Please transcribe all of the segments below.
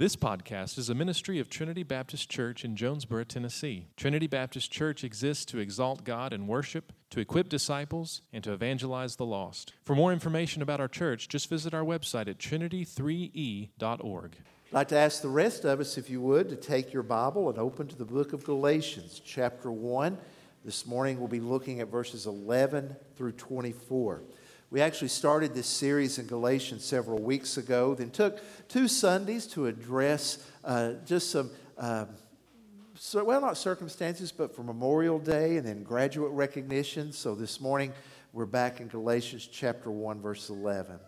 This podcast is a ministry of Trinity Baptist Church in Jonesboro, Tennessee. Trinity Baptist Church exists to exalt God and worship, to equip disciples, and to evangelize the lost. For more information about our church, just visit our website at trinity3e.org. I'd like to ask the rest of us, if you would, to take your Bible and open to the book of Galatians, chapter 1. This morning we'll be looking at verses 11 through 24. We actually started this series in Galatians several weeks ago, then took two Sundays to address uh, just some, uh, so, well, not circumstances, but for Memorial Day and then graduate recognition. So this morning we're back in Galatians chapter 1, verse 11.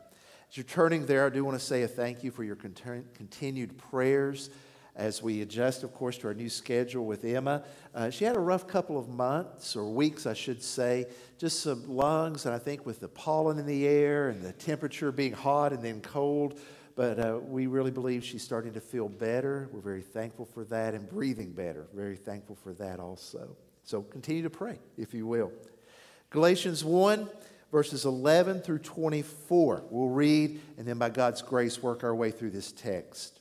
As you're turning there, I do want to say a thank you for your continued prayers as we adjust, of course, to our new schedule with Emma. Uh, she had a rough couple of months, or weeks, I should say, just some lungs, and I think with the pollen in the air and the temperature being hot and then cold. But uh, we really believe she's starting to feel better. We're very thankful for that, and breathing better. Very thankful for that also. So continue to pray, if you will. Galatians 1 verses 11 through 24. We'll read and then, by God's grace, work our way through this text.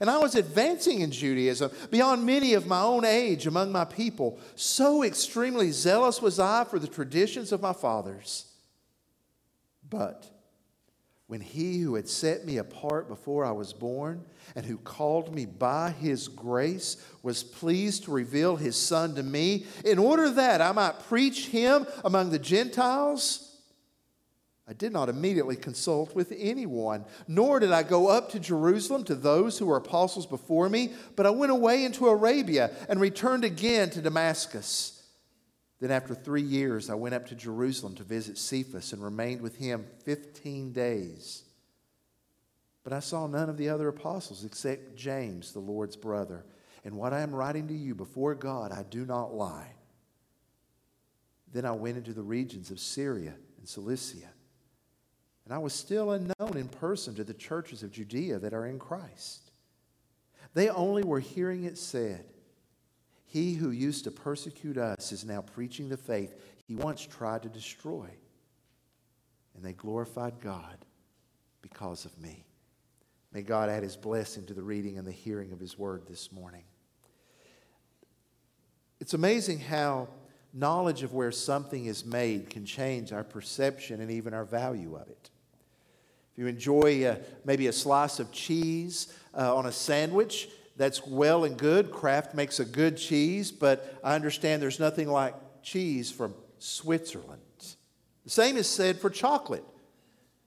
And I was advancing in Judaism beyond many of my own age among my people. So extremely zealous was I for the traditions of my fathers. But when he who had set me apart before I was born and who called me by his grace was pleased to reveal his son to me in order that I might preach him among the Gentiles, I did not immediately consult with anyone, nor did I go up to Jerusalem to those who were apostles before me, but I went away into Arabia and returned again to Damascus. Then, after three years, I went up to Jerusalem to visit Cephas and remained with him 15 days. But I saw none of the other apostles except James, the Lord's brother. And what I am writing to you before God, I do not lie. Then I went into the regions of Syria and Cilicia and I was still unknown in person to the churches of Judea that are in Christ. They only were hearing it said, He who used to persecute us is now preaching the faith he once tried to destroy. And they glorified God because of me. May God add his blessing to the reading and the hearing of his word this morning. It's amazing how knowledge of where something is made can change our perception and even our value of it. If you enjoy uh, maybe a slice of cheese uh, on a sandwich, that's well and good. Kraft makes a good cheese, but I understand there's nothing like cheese from Switzerland. The same is said for chocolate.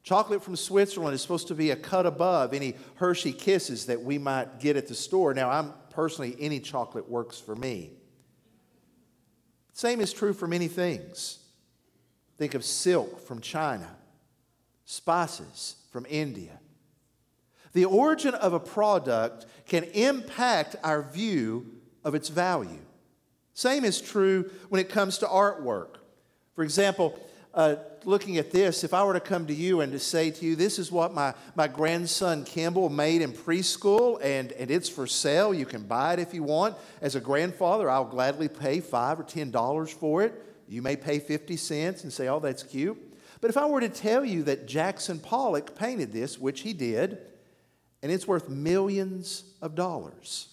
Chocolate from Switzerland is supposed to be a cut above any Hershey Kisses that we might get at the store. Now, I'm personally, any chocolate works for me. Same is true for many things. Think of silk from China spices from India. The origin of a product can impact our view of its value. Same is true when it comes to artwork. For example, uh, looking at this, if I were to come to you and to say to you, this is what my, my grandson Kimball made in preschool and, and it's for sale, you can buy it if you want. As a grandfather, I'll gladly pay five or ten dollars for it. You may pay 50 cents and say, oh, that's cute. But if I were to tell you that Jackson Pollock painted this, which he did, and it's worth millions of dollars,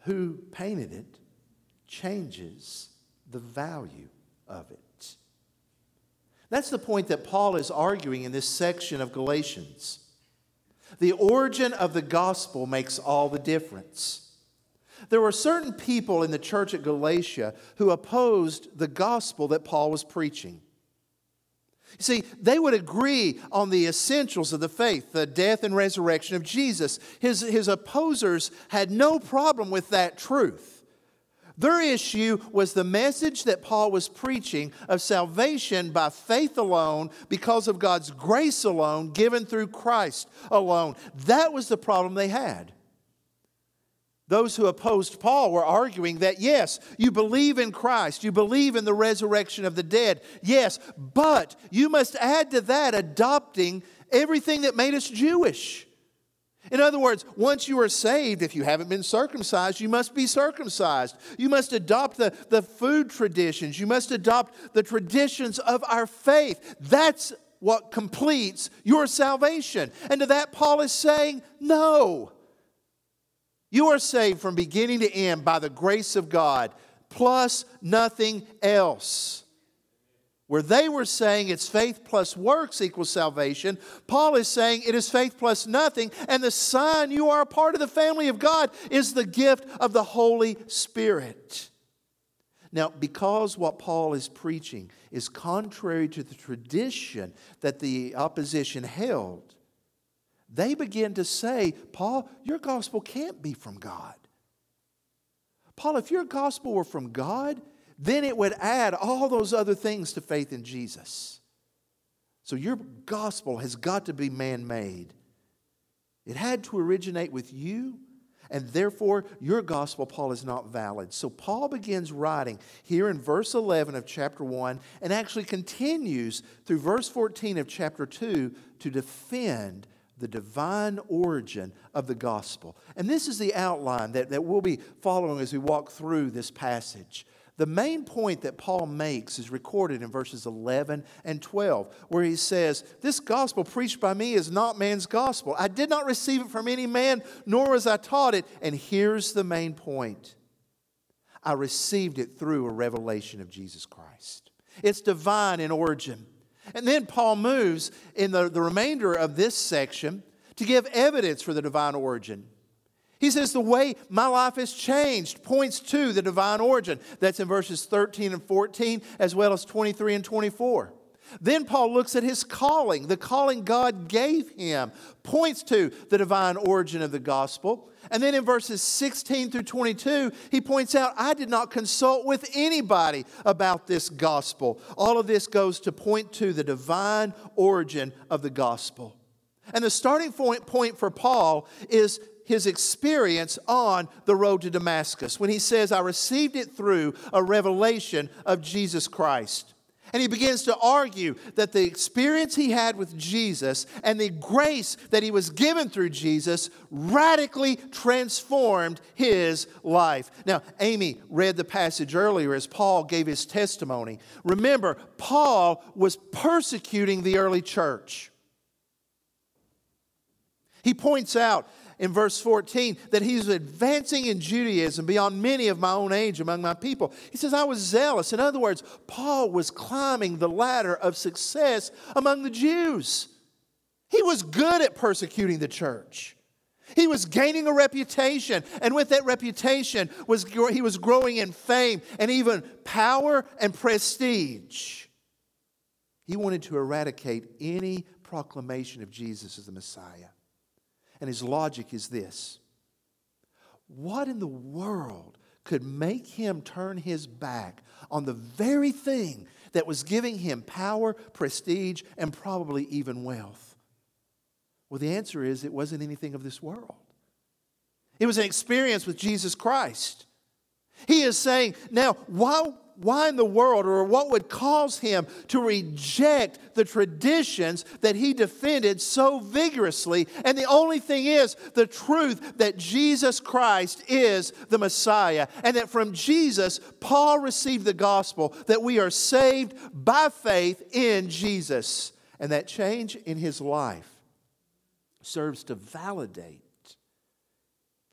who painted it changes the value of it. That's the point that Paul is arguing in this section of Galatians. The origin of the gospel makes all the difference. There were certain people in the church at Galatia who opposed the gospel that Paul was preaching. You see, they would agree on the essentials of the faith, the death and resurrection of Jesus. His, his opposers had no problem with that truth. Their issue was the message that Paul was preaching of salvation by faith alone, because of God's grace alone, given through Christ alone. That was the problem they had. Those who opposed Paul were arguing that, yes, you believe in Christ, you believe in the resurrection of the dead, yes, but you must add to that adopting everything that made us Jewish. In other words, once you are saved, if you haven't been circumcised, you must be circumcised. You must adopt the, the food traditions. You must adopt the traditions of our faith. That's what completes your salvation. And to that, Paul is saying, no. You are saved from beginning to end by the grace of God, plus nothing else. Where they were saying it's faith plus works equals salvation, Paul is saying it is faith plus nothing, and the sign you are a part of the family of God is the gift of the Holy Spirit. Now, because what Paul is preaching is contrary to the tradition that the opposition held, they begin to say, Paul, your gospel can't be from God. Paul, if your gospel were from God, then it would add all those other things to faith in Jesus. So your gospel has got to be man made. It had to originate with you, and therefore your gospel, Paul, is not valid. So Paul begins writing here in verse 11 of chapter 1 and actually continues through verse 14 of chapter 2 to defend the divine origin of the gospel. And this is the outline that, that we'll be following as we walk through this passage. The main point that Paul makes is recorded in verses 11 and 12, where he says, This gospel preached by me is not man's gospel. I did not receive it from any man, nor was I taught it. And here's the main point I received it through a revelation of Jesus Christ. It's divine in origin. And then Paul moves in the, the remainder of this section to give evidence for the divine origin. He says the way my life has changed points to the divine origin. That's in verses 13 and 14, as well as 23 and 24. Then Paul looks at his calling. The calling God gave him points to the divine origin of the gospel. And then in verses 16 through 22, he points out, I did not consult with anybody about this gospel. All of this goes to point to the divine origin of the gospel. And the starting point, for Paul is his experience on the road to Damascus when he says, I received it through a revelation of Jesus Christ. And he begins to argue that the experience he had with Jesus and the grace that he was given through Jesus radically transformed his life. Now, Amy read the passage earlier as Paul gave his testimony. Remember, Paul was persecuting the early church. He points out in verse 14 that he's advancing in Judaism beyond many of my own age among my people. He says, I was zealous. In other words, Paul was climbing the ladder of success among the Jews. He was good at persecuting the church. He was gaining a reputation, and with that reputation, was, he was growing in fame and even power and prestige. He wanted to eradicate any proclamation of Jesus as the Messiah. And his logic is this What in the world could make him turn his back on the very thing that was giving him power, prestige, and probably even wealth? Well, the answer is it wasn't anything of this world. It was an experience with Jesus Christ. He is saying, now, why, why in the world or what would cause him to reject the traditions that he defended so vigorously? And the only thing is the truth that Jesus Christ is the Messiah and that from Jesus, Paul received the gospel that we are saved by faith in Jesus. And that change in his life serves to validate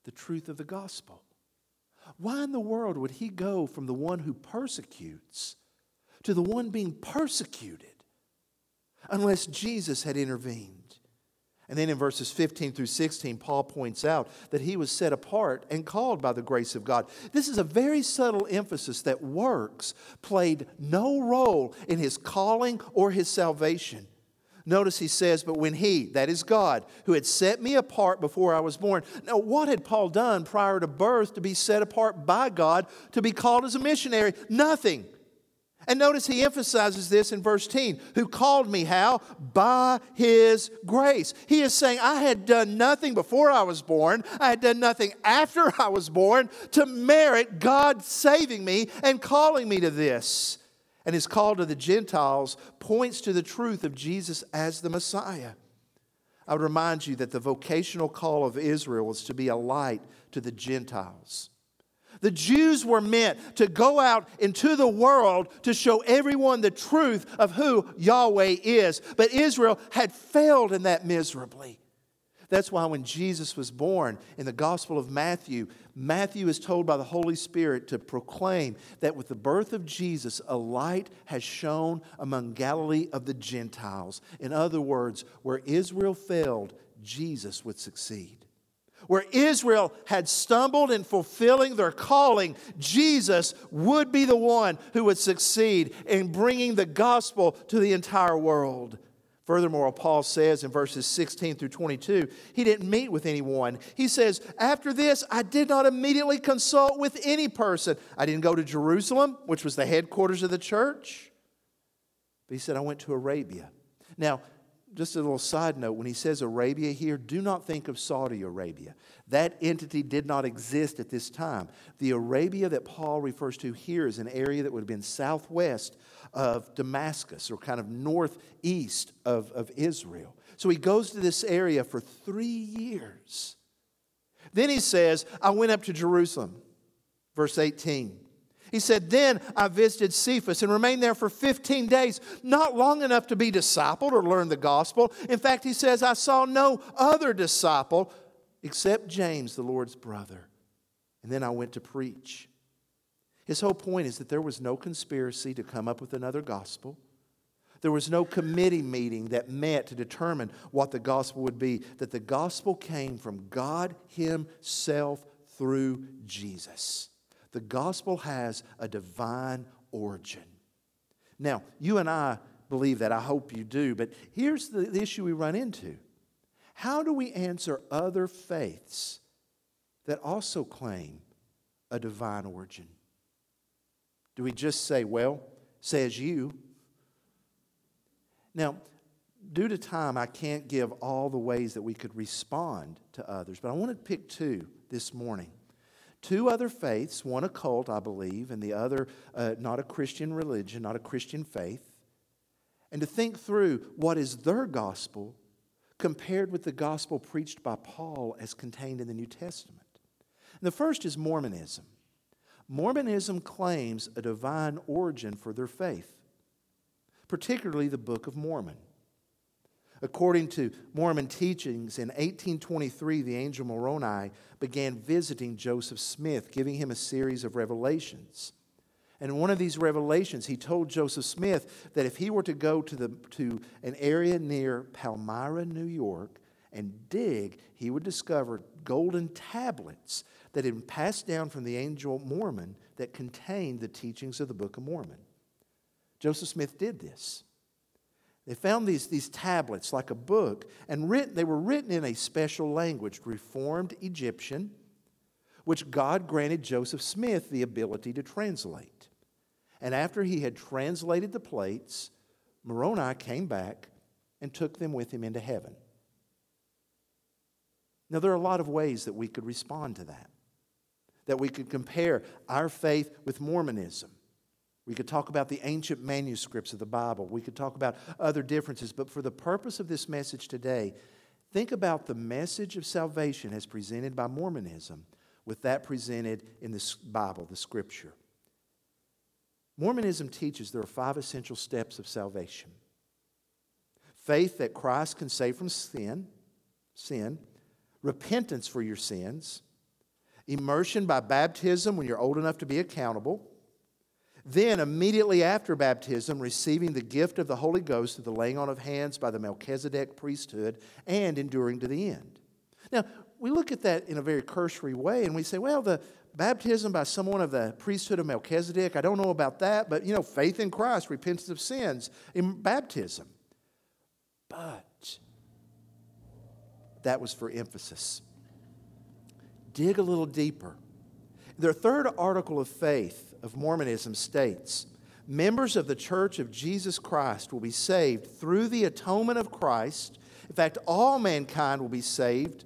the truth of the gospel. Why in the world would he go from the one who persecutes to the one being persecuted unless Jesus had intervened? And then in verses 15 through 16, Paul points out that he was set apart and called by the grace of God. This is a very subtle emphasis that works played no role in his calling or his salvation. Notice he says, But when he, that is God, who had set me apart before I was born. Now, what had Paul done prior to birth to be set apart by God to be called as a missionary? Nothing. And notice he emphasizes this in verse 10 who called me how? By his grace. He is saying, I had done nothing before I was born, I had done nothing after I was born to merit God saving me and calling me to this and his call to the Gentiles points to the truth of Jesus as the Messiah. I would remind you that the vocational call of Israel was to be a light to the Gentiles. The Jews were meant to go out into the world to show everyone the truth of who Yahweh is. But Israel had failed in that miserably. That's why when Jesus was born in the Gospel of Matthew, Matthew is told by the Holy Spirit to proclaim that with the birth of Jesus, a light has shone among Galilee of the Gentiles. In other words, where Israel failed, Jesus would succeed. Where Israel had stumbled in fulfilling their calling, Jesus would be the one who would succeed in bringing the gospel to the entire world. Furthermore, Paul says in verses 16 through 22, he didn't meet with anyone. He says, After this, I did not immediately consult with any person. I didn't go to Jerusalem, which was the headquarters of the church. But he said, I went to Arabia. Now, just a little side note when he says Arabia here, do not think of Saudi Arabia. That entity did not exist at this time. The Arabia that Paul refers to here is an area that would have been southwest of Damascus or kind of northeast of, of Israel. So he goes to this area for three years. Then he says, I went up to Jerusalem. Verse 18. He said, Then I visited Cephas and remained there for 15 days, not long enough to be discipled or learn the gospel. In fact, he says, I saw no other disciple except James, the Lord's brother. And then I went to preach. His whole point is that there was no conspiracy to come up with another gospel. There was no committee meeting that met to determine what the gospel would be, that the gospel came from God Himself through Jesus. The gospel has a divine origin. Now, you and I believe that. I hope you do. But here's the, issue we run into how do we answer other faiths that also claim a divine origin? Do we just say, well, says you? Now, due to time, I can't give all the ways that we could respond to others, but I want to pick two this morning. Two other faiths, one a cult, I believe, and the other uh, not a Christian religion, not a Christian faith, and to think through what is their gospel compared with the gospel preached by Paul as contained in the New Testament. And the first is Mormonism. Mormonism claims a divine origin for their faith, particularly the Book of Mormon. According to Mormon teachings, in 1823, the angel Moroni began visiting Joseph Smith, giving him a series of revelations. And in one of these revelations, he told Joseph Smith that if he were to go to, the, to an area near Palmyra, New York, and dig, he would discover golden tablets that had been passed down from the angel Mormon that contained the teachings of the Book of Mormon. Joseph Smith did this. They found these, these tablets like a book, and written, they were written in a special language, Reformed Egyptian, which God granted Joseph Smith the ability to translate. And after he had translated the plates, Moroni came back and took them with him into heaven. Now, there are a lot of ways that we could respond to that that we could compare our faith with Mormonism. We could talk about the ancient manuscripts of the Bible. We could talk about other differences. But for the purpose of this message today, think about the message of salvation as presented by Mormonism with that presented in the Bible, the Scripture. Mormonism teaches there are five essential steps of salvation faith that Christ can save from sin, sin, repentance for your sins, immersion by baptism when you're old enough to be accountable. Then, immediately after baptism, receiving the gift of the Holy Ghost through the laying on of hands by the Melchizedek priesthood and enduring to the end. Now, we look at that in a very cursory way and we say, well, the baptism by someone of the priesthood of Melchizedek, I don't know about that, but you know, faith in Christ, repentance of sins in baptism. But that was for emphasis. Dig a little deeper. Their third article of faith of Mormonism states members of the Church of Jesus Christ will be saved through the atonement of Christ. In fact, all mankind will be saved,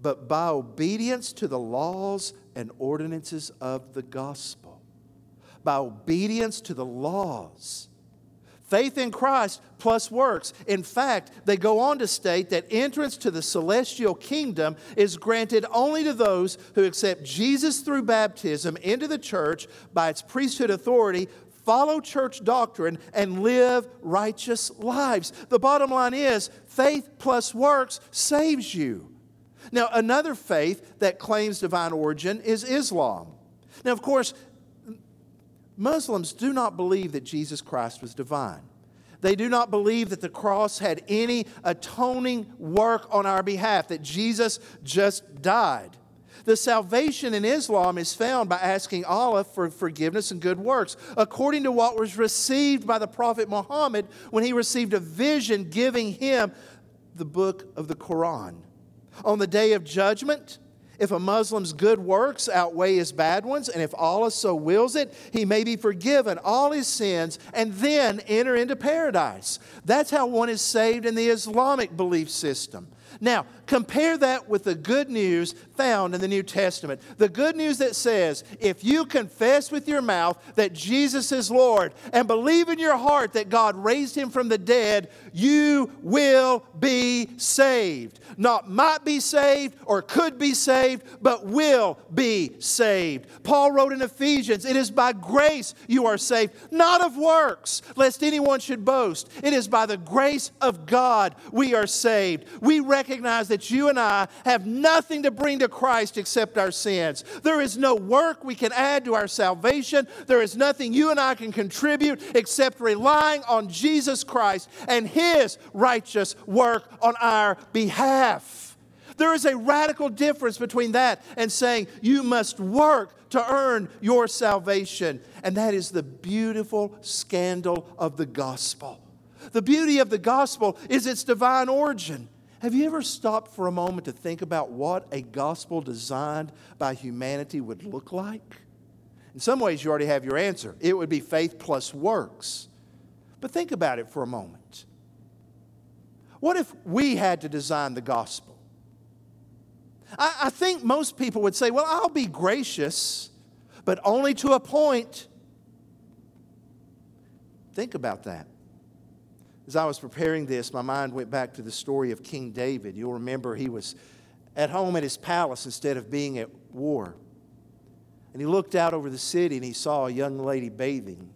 but by obedience to the laws and ordinances of the gospel. By obedience to the laws Faith in Christ plus works. In fact, they go on to state that entrance to the celestial kingdom is granted only to those who accept Jesus through baptism into the church by its priesthood authority, follow church doctrine, and live righteous lives. The bottom line is faith plus works saves you. Now, another faith that claims divine origin is Islam. Now, of course, Muslims do not believe that Jesus Christ was divine. They do not believe that the cross had any atoning work on our behalf, that Jesus just died. The salvation in Islam is found by asking Allah for forgiveness and good works, according to what was received by the Prophet Muhammad when he received a vision giving him the book of the Quran. On the day of judgment, if a Muslim's good works outweigh his bad ones, and if Allah so wills it, he may be forgiven all his sins and then enter into paradise. That's how one is saved in the Islamic belief system. Now, compare that with the good news found in the New Testament. The good news that says, if you confess with your mouth that Jesus is Lord and believe in your heart that God raised him from the dead, you will be saved. Not might be saved or could be saved, but will be saved. Paul wrote in Ephesians, It is by grace you are saved, not of works, lest anyone should boast. It is by the grace of God we are saved. We recognize that you and I have nothing to bring to Christ except our sins. There is no work we can add to our salvation. There is nothing you and I can contribute except relying on Jesus Christ and His righteous work on our behalf. There is a radical difference between that and saying you must work to earn your salvation. And that is the beautiful scandal of the gospel. The beauty of the gospel is its divine origin. Have you ever stopped for a moment to think about what a gospel designed by humanity would look like? In some ways, you already have your answer. It would be faith plus works. But think about it for a moment. What if we had to design the gospel? I, I think most people would say, well, I'll be gracious, but only to a point. Think about that. As I was preparing this, my mind went back to the story of King David. You'll remember he was at home at his palace instead of being at war. And he looked out over the city and he saw a young lady bathing.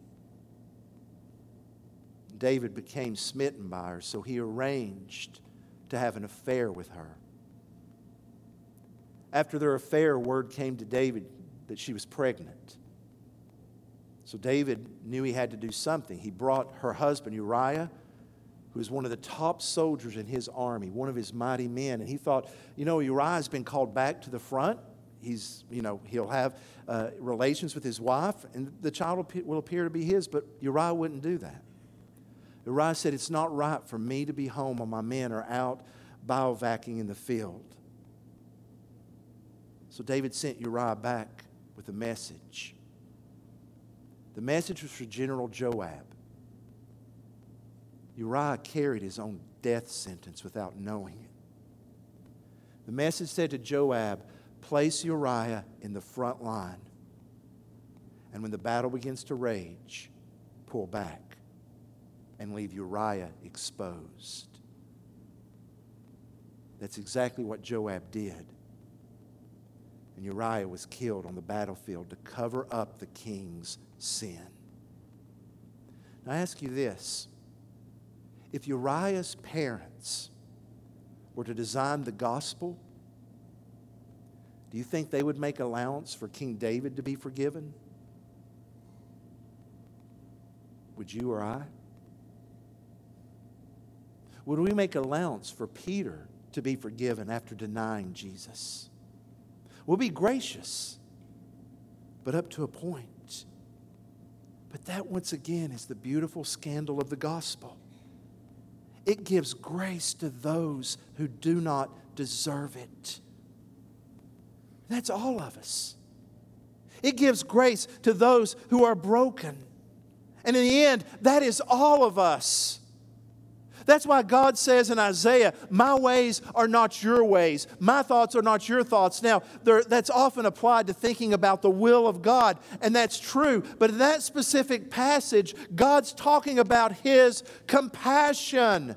David became smitten by her, so he arranged to have an affair with her. After their affair, word came to David that she was pregnant. So David knew he had to do something. He brought her husband Uriah who was one of the top soldiers in his army, one of his mighty men. And he thought, you know, Uriah's been called back to the front. He's, you know, he'll have uh, relations with his wife, and the child will appear to be his, but Uriah wouldn't do that. Uriah said, It's not right for me to be home while my men are out bivouacking in the field. So David sent Uriah back with a message. The message was for General Joab. Uriah carried his own death sentence without knowing it. The message said to Joab, Place Uriah in the front line. And when the battle begins to rage, pull back and leave Uriah exposed. That's exactly what Joab did. And Uriah was killed on the battlefield to cover up the king's sin. Now, I ask you this if Uriah's parents were to design the gospel, do you think they would make allowance for King David to be forgiven? Would you or I? Would we make allowance for Peter to be forgiven after denying Jesus? We'll be gracious, but up to a point. But that, once again, is the beautiful scandal of the gospel. It gives grace to those who do not deserve it. That's all of us. It gives grace to those who are broken. And in the end, that is all of us. That's why God says in Isaiah, My ways are not your ways, my thoughts are not your thoughts. Now, that's often applied to thinking about the will of God, and that's true. But in that specific passage, God's talking about His compassion.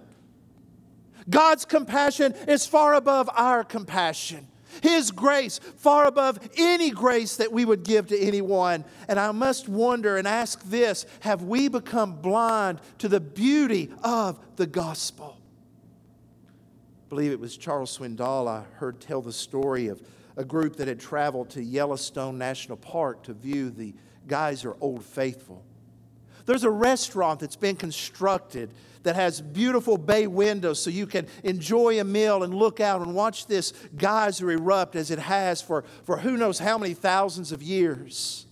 God's compassion is far above our compassion. His grace far above any grace that we would give to anyone. And I must wonder and ask this have we become blind to the beauty of the gospel? I believe it was Charles Swindoll I heard tell the story of a group that had traveled to Yellowstone National Park to view the Geyser Old Faithful. There's a restaurant that's been constructed that has beautiful bay windows so you can enjoy a meal and look out and watch this geyser erupt as it has for, for who knows how many thousands of years.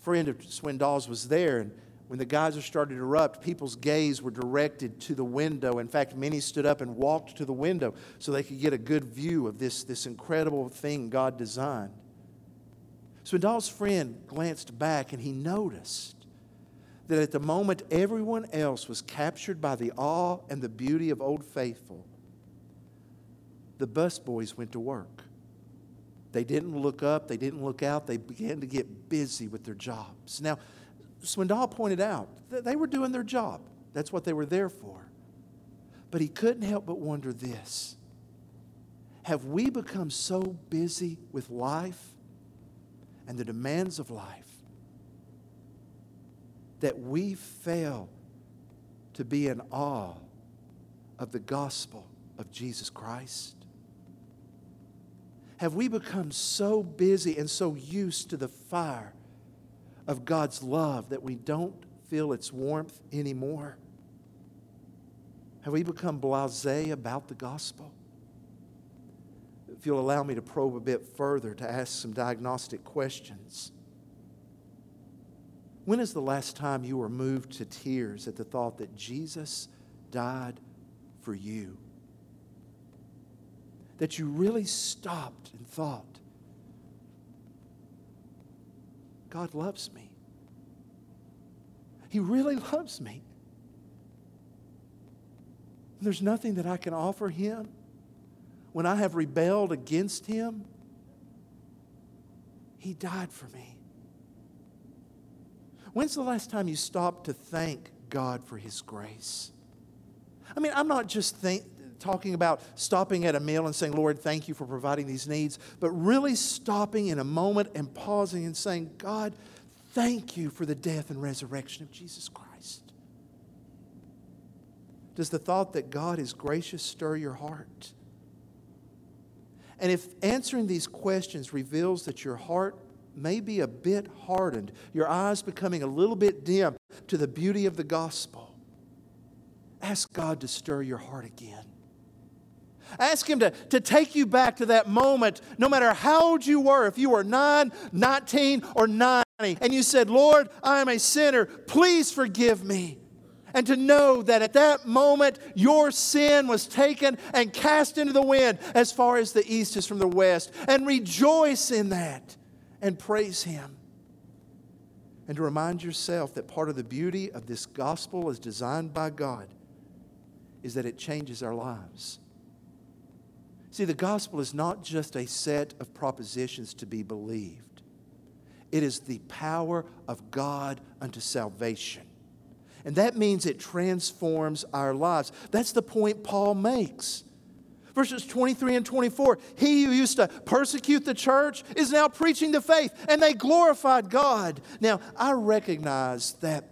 A friend of Swindoll's was there, and when the geyser started to erupt, people's gaze were directed to the window. In fact, many stood up and walked to the window so they could get a good view of this, this incredible thing God designed. Swindoll's friend glanced back and he noticed that at the moment everyone else was captured by the awe and the beauty of Old Faithful, the busboys went to work. They didn't look up, they didn't look out, they began to get busy with their jobs. Now, Swindoll pointed out that they were doing their job. That's what they were there for. But he couldn't help but wonder this Have we become so busy with life and the demands of life that we fail to be in awe of the gospel of Jesus Christ? Have we become so busy and so used to the fire of God's love that we don't feel its warmth anymore? Have we become blase about the gospel? If you'll allow me to probe a bit further to ask some diagnostic questions. When is the last time you were moved to tears at the thought that Jesus died for you? That you really stopped and thought, God loves me. He really loves me. There's nothing that I can offer Him when I have rebelled against Him. He died for me. When's the last time you stopped to thank God for His grace? I mean, I'm not just think, talking about stopping at a meal and saying, Lord, thank you for providing these needs, but really stopping in a moment and pausing and saying, God, thank you for the death and resurrection of Jesus Christ. Does the thought that God is gracious stir your heart? And if answering these questions reveals that your heart may be a bit hardened, your eyes becoming a little bit dim to the beauty of the gospel, ask God to stir your heart again. Ask Him to, to take you back to that moment, no matter how old you were, if you were 9, 19, or 90, and you said, Lord, I am a sinner, please forgive me. And to know that at that moment your sin was taken and cast into the wind as far as the east is from the west, and rejoice in that and praise Him. And to remind yourself that part of the beauty of this gospel as designed by God is that it changes our lives. See, the gospel is not just a set of propositions to be believed, it is the power of God unto salvation. And that means it transforms our lives. That's the point Paul makes. Verses 23 and 24 He who used to persecute the church is now preaching the faith, and they glorified God. Now, I recognize that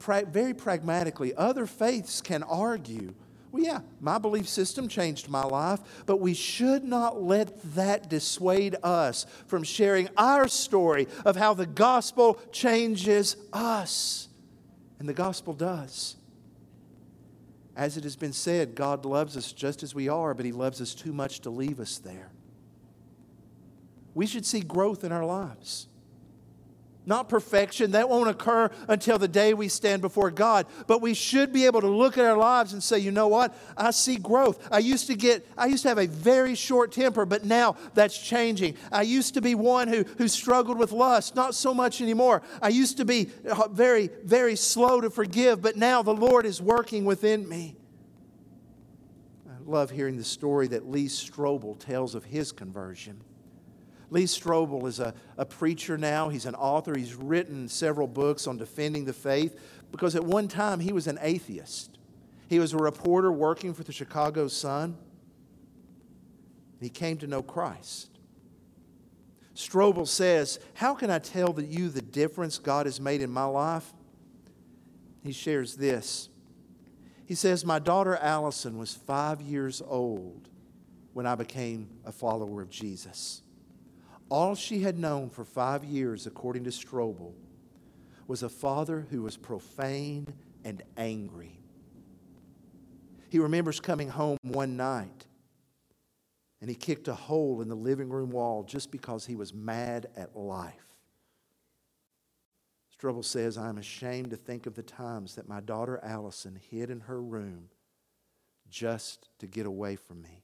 very pragmatically, other faiths can argue. Well, yeah, my belief system changed my life, but we should not let that dissuade us from sharing our story of how the gospel changes us. And the gospel does. As it has been said, God loves us just as we are, but He loves us too much to leave us there. We should see growth in our lives. Not perfection. That won't occur until the day we stand before God. But we should be able to look at our lives and say, you know what? I see growth. I used to get, I used to have a very short temper, but now that's changing. I used to be one who, who struggled with lust, not so much anymore. I used to be uh, very, very slow to forgive, but now the Lord is working within me. I love hearing the story that Lee Strobel tells of his conversion. Lee Strobel is a, a preacher now. He's an author. He's written several books on defending the faith because at one time he was an atheist. He was a reporter working for the Chicago Sun. He came to know Christ. Strobel says, How can I tell you the difference God has made in my life? He shares this. He says, My daughter Allison was five years old when I became a follower of Jesus. All she had known for five years, according to Strobel, was a father who was profane and angry. He remembers coming home one night and he kicked a hole in the living room wall just because he was mad at life. Strobel says, I am ashamed to think of the times that my daughter Allison hid in her room just to get away from me.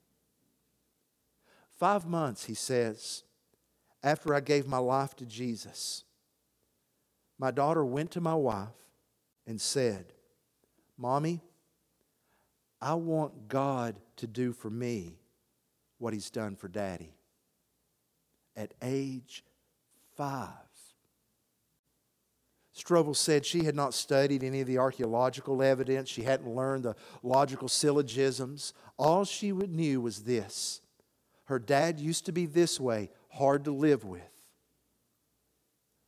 Five months, he says, after I gave my life to Jesus, my daughter went to my wife and said, Mommy, I want God to do for me what He's done for Daddy. At age five. Strobel said she had not studied any of the archaeological evidence. She hadn't learned the logical syllogisms. All she knew was this her dad used to be this way hard to live with.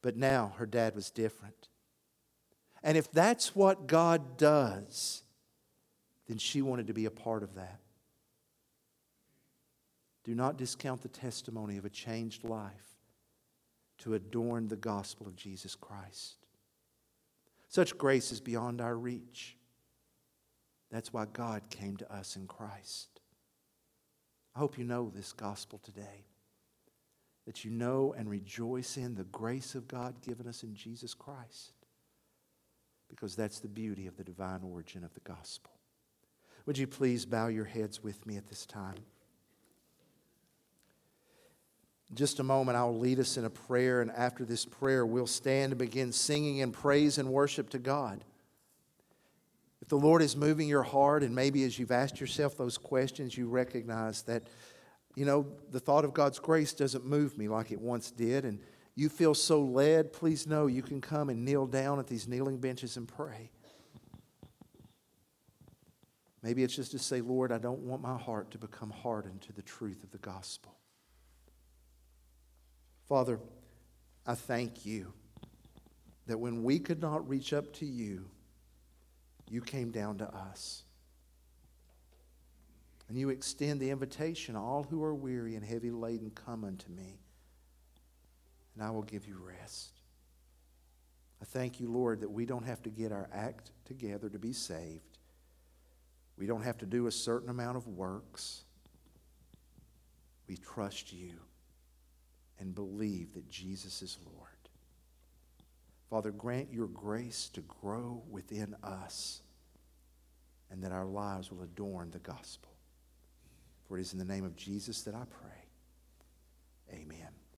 But now her dad was different. And if that's what God does, then she wanted to be a part of that. Do not discount the testimony of a changed life to adorn the gospel of Jesus Christ. Such grace is beyond our reach. That's why God came to us in Christ. I hope you know this gospel today that you know and rejoice in the grace of God given us in Jesus Christ. Because that's the beauty of the divine origin of the gospel. Would you please bow your heads with me at this time? Just a moment, I'll lead us in a prayer, and after this prayer, we'll stand and begin singing in praise and worship to God. If the Lord is moving your heart, and maybe as you've asked yourself those questions, you recognize that you know, the thought of God's grace doesn't move me like it once did, and you feel so led, please know you can come and kneel down at these kneeling benches and pray. Maybe it's just to say, Lord, I don't want my heart to become hardened to the truth of the gospel. Father, I thank you that when we could not reach up to you, you came down to us. And you extend the invitation, all who are weary and heavy laden, come unto me, and I will give you rest. I thank you, Lord, that we don't have to get our act together to be saved. We don't have to do a certain amount of works. We trust you and believe that Jesus is Lord. Father, grant your grace to grow within us and that our lives will adorn the gospel. For it is in the name of Jesus that I pray. Amen.